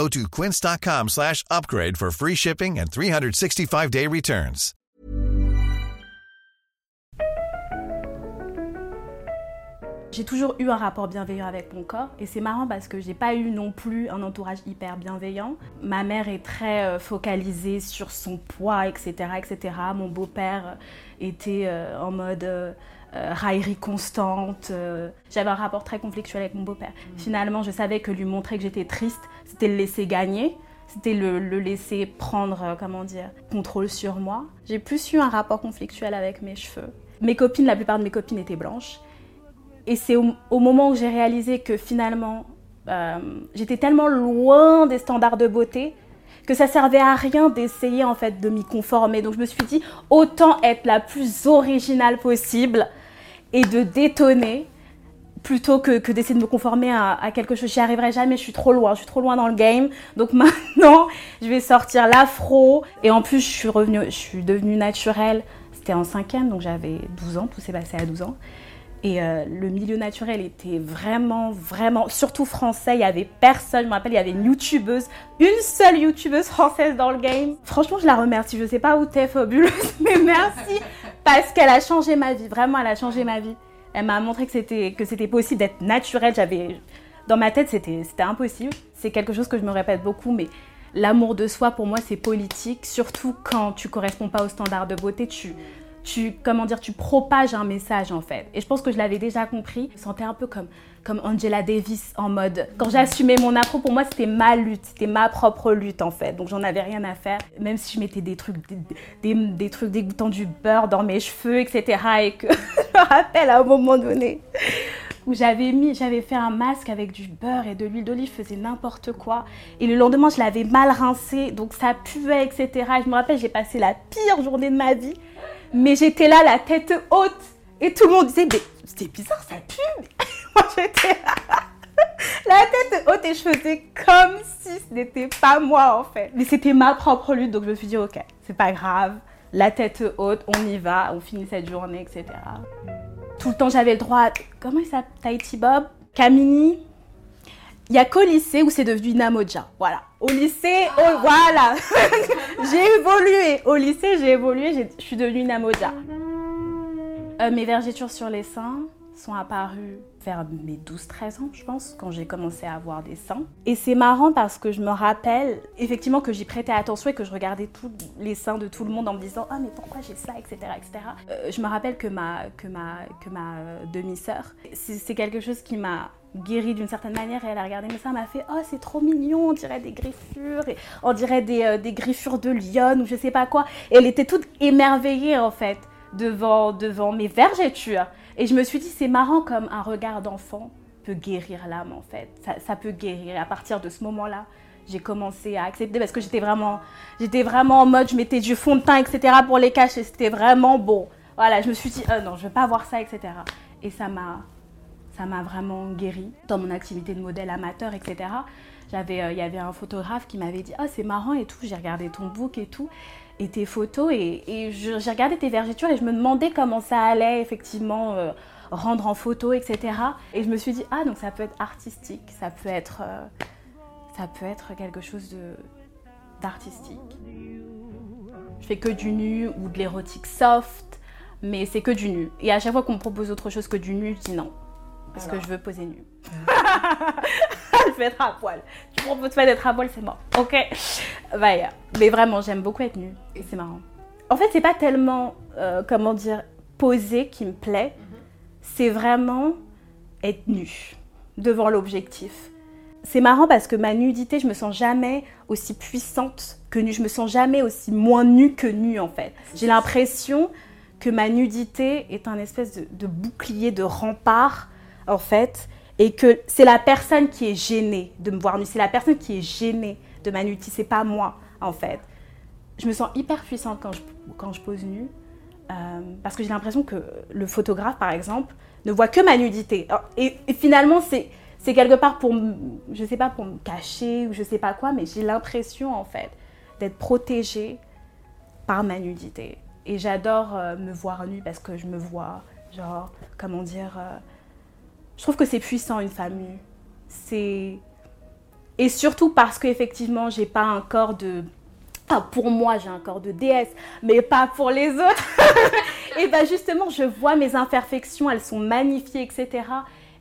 Go to quince.com slash upgrade for free shipping and 365-day returns. J'ai toujours eu un rapport bienveillant avec mon corps et c'est marrant parce que j'ai pas eu non plus un entourage hyper bienveillant. Ma mère est très euh, focalisée sur son poids, etc., etc. Mon beau-père était euh, en mode euh, euh, raillerie constante. euh. J'avais un rapport très conflictuel avec mon beau-père. Finalement, je savais que lui montrer que j'étais triste, c'était le laisser gagner. C'était le, le laisser prendre, euh, comment dire, contrôle sur moi. J'ai plus eu un rapport conflictuel avec mes cheveux. Mes copines, la plupart de mes copines étaient blanches. Et c'est au, moment où j'ai réalisé que finalement, euh, j'étais tellement loin des standards de beauté que ça servait à rien d'essayer en fait de m'y conformer. Donc je me suis dit, autant être la plus originale possible et de détonner plutôt que, d'essayer de me conformer à, quelque chose. J'y arriverai jamais, je suis trop loin, je suis trop loin dans le game. Donc maintenant, je vais sortir l'afro. Et en plus, je suis, revenue, je suis devenue naturelle. C'était en cinquième, donc j'avais 12 ans, tout s'est passé à 12 ans. Et euh, le milieu naturel était vraiment, vraiment, surtout français, il y avait personne, je me rappelle, il y avait une youtubeuse, une seule youtubeuse française dans le game. Franchement, je la remercie, je sais pas où t'es, fabuleuse, mais merci, parce qu'elle a changé ma vie, vraiment, elle a changé ma vie. Elle m'a montré que c'était, que c'était possible d'être naturelle, j'avais, dans ma tête, c'était, c'était impossible. C'est quelque chose que je me répète beaucoup, mais l'amour de soi, pour moi, c'est politique, surtout quand tu corresponds pas aux standards de beauté, tu tu, comment dire, tu propages un message en fait. Et je pense que je l'avais déjà compris. Je me sentais un peu comme, comme Angela Davis en mode. Quand j'assumais mon afro, pour moi c'était ma lutte, c'était ma propre lutte en fait. Donc j'en avais rien à faire. Même si je mettais des trucs, des, des, trucs dégoûtants du beurre dans mes cheveux, etc. Et que je me rappelle à un moment donné où j'avais mis, j'avais fait un masque avec du beurre et de l'huile d'olive, je faisais n'importe quoi. Et le lendemain, je l'avais mal rincé, donc ça puait, etc. Et je me rappelle, j'ai passé la pire journée de ma vie. Mais j'étais là, la tête haute. Et tout le monde disait, mais c'était bizarre, ça pue. Moi, j'étais là, la tête haute et je faisais comme si ce n'était pas moi, en fait. Mais c'était ma propre lutte, donc je me suis dit, ok, c'est pas grave. La tête haute, on y va, on finit cette journée, etc. Tout le temps, j'avais le droit à... Comment il s'appelle Tahiti Bob? Kamini? Il n'y a qu'au lycée où c'est devenu Namoja. Voilà. Au lycée, au- voilà. j'ai évolué. Au lycée, j'ai évolué. j'ai- Je suis devenue Namoja. Euh, mes vergetures sur les seins sont apparues vers mes 12-13 ans, je pense, quand j'ai commencé à avoir des seins. Et c'est marrant parce que je me rappelle effectivement que j'y prêtais attention et que je regardais tous les seins de tout le monde en me disant Ah, mais pourquoi j'ai ça, etc. etc. Euh, je me rappelle que ma, que ma, que ma euh, demi-sœur, c'est quelque chose qui m'a guérie d'une certaine manière et elle a regardé seins, elle m'a fait Oh, c'est trop mignon, on dirait des griffures, et on dirait des, euh, des griffures de lionne ou je sais pas quoi. Et elle était toute émerveillée en fait devant, devant mes vergetures. Et je me suis dit, c'est marrant comme un regard d'enfant peut guérir l'âme en fait. Ça, peut guérir. Et à partir de ce moment-là, j'ai commencé à accepter parce que j'étais vraiment, j'étais vraiment en mode, je mettais du fond de teint, etc. pour les cacher. C'était vraiment beau. Voilà, je me suis dit, Ah non, je veux pas avoir ça, etc. Et ça m'a, ça m'a vraiment guéri dans mon activité de modèle amateur, etc. J'avais, euh, il y avait un photographe qui m'avait dit, ah c'est marrant et tout. J'ai regardé ton book et tout et tes photos et, j'ai regardé tes vergetures et je me demandais comment ça allait effectivement euh, rendre en photo, etc. Et je me suis dit ah donc ça peut être artistique, ça peut être euh, ça peut être quelque chose de d'artistique. Je fais que du nu ou de l'érotique soft, mais c'est que du nu. Et à chaque fois qu'on me propose autre chose que du nu, je dis non parce que je veux poser nu. veux être à poil. Tu proposes pas d'être à poil, c'est mort. Ok? Bah, yeah. Mais vraiment, j'aime beaucoup être nue. Et c'est marrant. En fait, c'est pas tellement, euh, comment dire, poser qui me plaît. C'est vraiment être nue devant l'objectif. C'est marrant parce que ma nudité, je me sens jamais aussi puissante que nue. Je me sens jamais aussi moins nue que nue en fait. J'ai l'impression que ma nudité est un espèce de, de bouclier, de rempart en fait, et que c'est la personne qui est gênée de me voir nue. C'est la personne qui est gênée de ma nudité, c'est pas moi en fait. Je me sens hyper puissante quand je quand je pose nue. Euh, parce que j'ai l'impression que le photographe, par exemple, ne voit que ma nudité. Et, finalement, c'est, c'est quelque part pour, je sais pas, pour me cacher ou je sais pas quoi, mais j'ai l'impression, en fait, d'être protégée par ma nudité. Et j'adore euh, me voir nue parce que je me vois, genre, comment dire, euh, je trouve que c'est puissant une femme. C'est et surtout parce qu'effectivement, j'ai pas un corps de Enfin, pour moi, j'ai un corps de déesse, mais pas pour les autres. et bien justement, je vois mes imperfections, elles sont magnifiées, etc.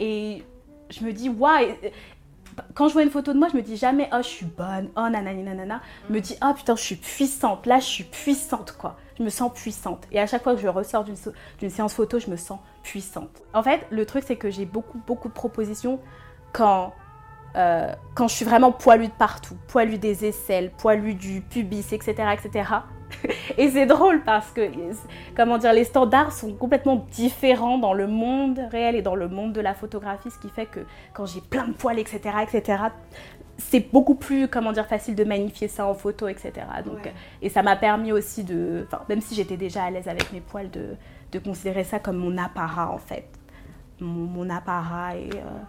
Et je me dis, waouh, quand je vois une photo de moi, je me dis jamais, oh, je suis bonne, oh, nanani, nanana. Je me dis, oh, putain, je suis puissante. Là, je suis puissante, quoi. Je me sens puissante. Et à chaque fois que je ressors d'une séance photo, je me sens puissante. En fait, le truc, c'est que j'ai beaucoup, beaucoup de propositions quand euh, quand je suis vraiment poilue de partout, poilue des aisselles, poilue du pubis, etc. etc. et c'est drôle parce que, comment dire, les standards sont complètement différents dans le monde réel et dans le monde de la photographie, ce qui fait que quand j'ai plein de poils, etc., etc., c'est beaucoup plus, comment dire, facile de magnifier ça en photo, etc. Donc, Et ça m'a permis aussi de, même si j'étais déjà à l'aise avec mes poils, de, de, considérer ça comme mon apparat, en fait. Mon, apparat et... Euh,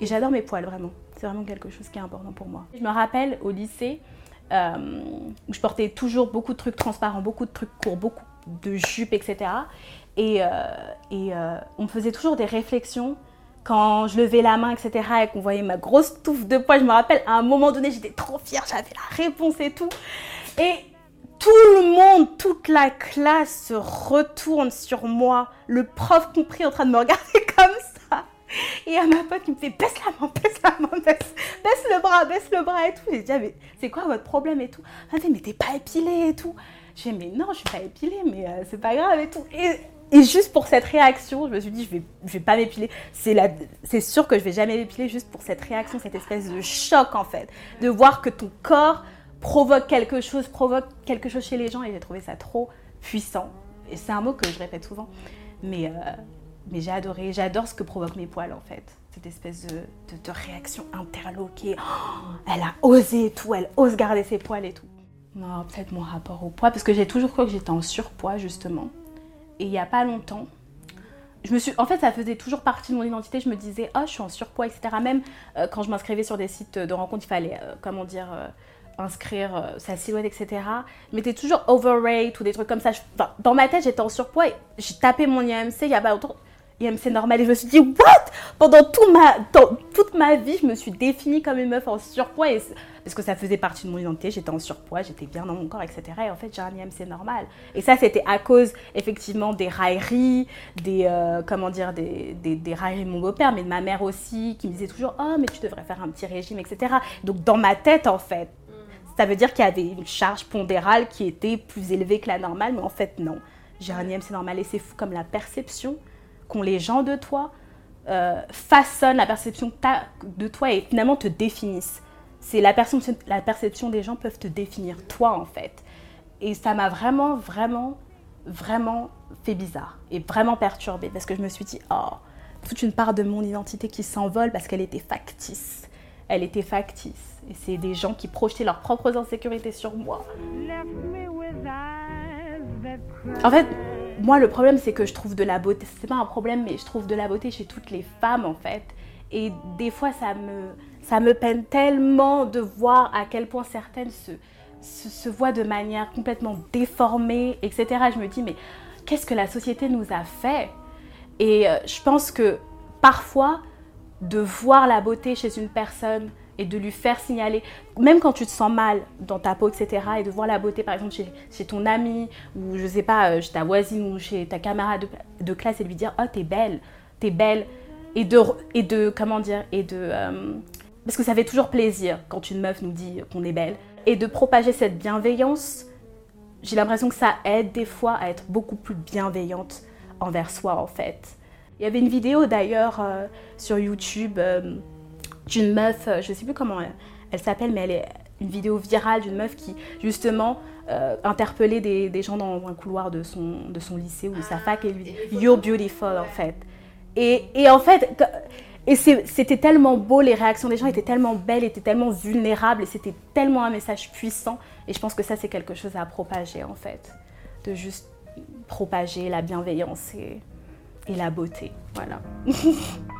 et j'adore mes poils, vraiment. C'est vraiment quelque chose qui est important pour moi. Je me rappelle au lycée, euh, où je portais toujours beaucoup de trucs transparents, beaucoup de trucs courts, beaucoup de jupes, etc. Et, euh, et euh, on me faisait toujours des réflexions quand je levais la main, etc. et qu'on voyait ma grosse touffe de poils. Je me rappelle, à un moment donné, j'étais trop fière, j'avais la réponse et tout. Et tout le monde, toute la classe se retourne sur moi, le prof compris en train de me regarder comme ça. Et à ma pote qui me fait baisse la main, baisse la main, baisse, le bras, baisse le bras et tout. J'ai dit, ah, mais c'est quoi votre problème et tout? Elle m'a dit, mais t'es pas épilée et tout. J'ai dit, mais non, je suis pas épilée, mais euh, c'est pas grave et tout. Et, et, juste pour cette réaction, je me suis dit, je vais, vais pas m'épiler. C'est, la, c'est sûr que je vais jamais m'épiler juste pour cette réaction, cette espèce de choc en fait. De voir que ton corps provoque quelque chose, provoque quelque chose chez les gens et j'ai trouvé ça trop puissant. Et c'est un mot que je répète souvent. Mais. Euh, mais j'ai adoré, j'adore ce que provoquent mes poils en fait. Cette espèce de, de, réaction interloquée. Oh, elle a osé tout, elle ose garder ses poils et tout. Non, peut-être mon rapport au poids, parce que j'ai toujours cru que j'étais en surpoids justement. Et il n'y a pas longtemps, je me suis, en fait, ça faisait toujours partie de mon identité. Je me disais, oh, je suis en surpoids, etc. Même euh, quand je m'inscrivais sur des sites de rencontres, il fallait, euh, comment dire, euh, inscrire sa silhouette, etc. Je mettais toujours overweight ou des trucs comme ça. dans ma tête, j'étais en surpoids. J'ai tapé mon IMC il y a pas longtemps c'est normal. Et je me suis dit, what? Pendant toute ma, toute ma vie, je me suis définie comme une meuf en surpoids. parce que ça faisait partie de mon identité. J'étais en surpoids, j'étais bien dans mon corps, etc. Et en fait, j'ai un IMC normal. Et ça, c'était à cause, effectivement, des railleries, des, euh, comment dire, des, des, railleries de mon beau-père, mais de ma mère aussi, qui me disait toujours, oh, mais tu devrais faire un petit régime, etc. Donc, dans ma tête, en fait, ça veut dire qu'il y avait une charge pondérale qui était plus élevée que la normale, mais en fait, non. J'ai un IMC normal et c'est fou comme la perception qu'ont les gens de toi euh, façonnent la perception de toi et finalement te définissent. C'est la perception, la perception des gens peuvent te définir, toi en fait. Et ça m'a vraiment, vraiment, vraiment fait bizarre et vraiment perturbée parce que je me suis dit, oh, toute une part de mon identité qui s'envole parce qu'elle était factice. Elle était factice. Et c'est des gens qui projetaient leurs propres insécurités sur moi. En fait, moi, le problème, c'est que je trouve de la beauté. C'est pas un problème, mais je trouve de la beauté chez toutes les femmes, en fait. Et des fois, ça me, peine tellement de voir à quel point certaines se, se, voient de manière complètement déformée, etc. Je me dis, mais qu'est-ce que la société nous a fait? Et euh, je pense que parfois, de voir la beauté chez une personne et de lui faire signaler, même quand tu te sens mal dans ta peau, etc., et de voir la beauté, par exemple, chez, ton ami, ou je sais pas, euh, chez ta voisine, ou chez ta camarade de, classe, et lui dire, oh, t'es belle, t'es belle, et de, et de, comment dire, et de... Euh, parce que ça fait toujours plaisir quand une meuf nous dit qu'on est belle, et de propager cette bienveillance, j'ai l'impression que ça aide des fois à être beaucoup plus bienveillante envers soi, en fait. Il y avait une vidéo d'ailleurs euh, sur YouTube d'une meuf, euh, je ne sais plus comment elle, s'appelle, mais elle est une vidéo virale d'une meuf qui justement euh, interpellait des, gens dans un couloir de son, de son lycée ou de sa fac et lui dit You're beautiful en fait. Et, et, en fait, Et c'était tellement beau, les réactions des gens étaient tellement belles, étaient tellement vulnérables, et c'était tellement un message puissant. Et je pense que ça, c'est quelque chose à propager, en fait. De juste propager la bienveillance et, et la beauté. Voilà.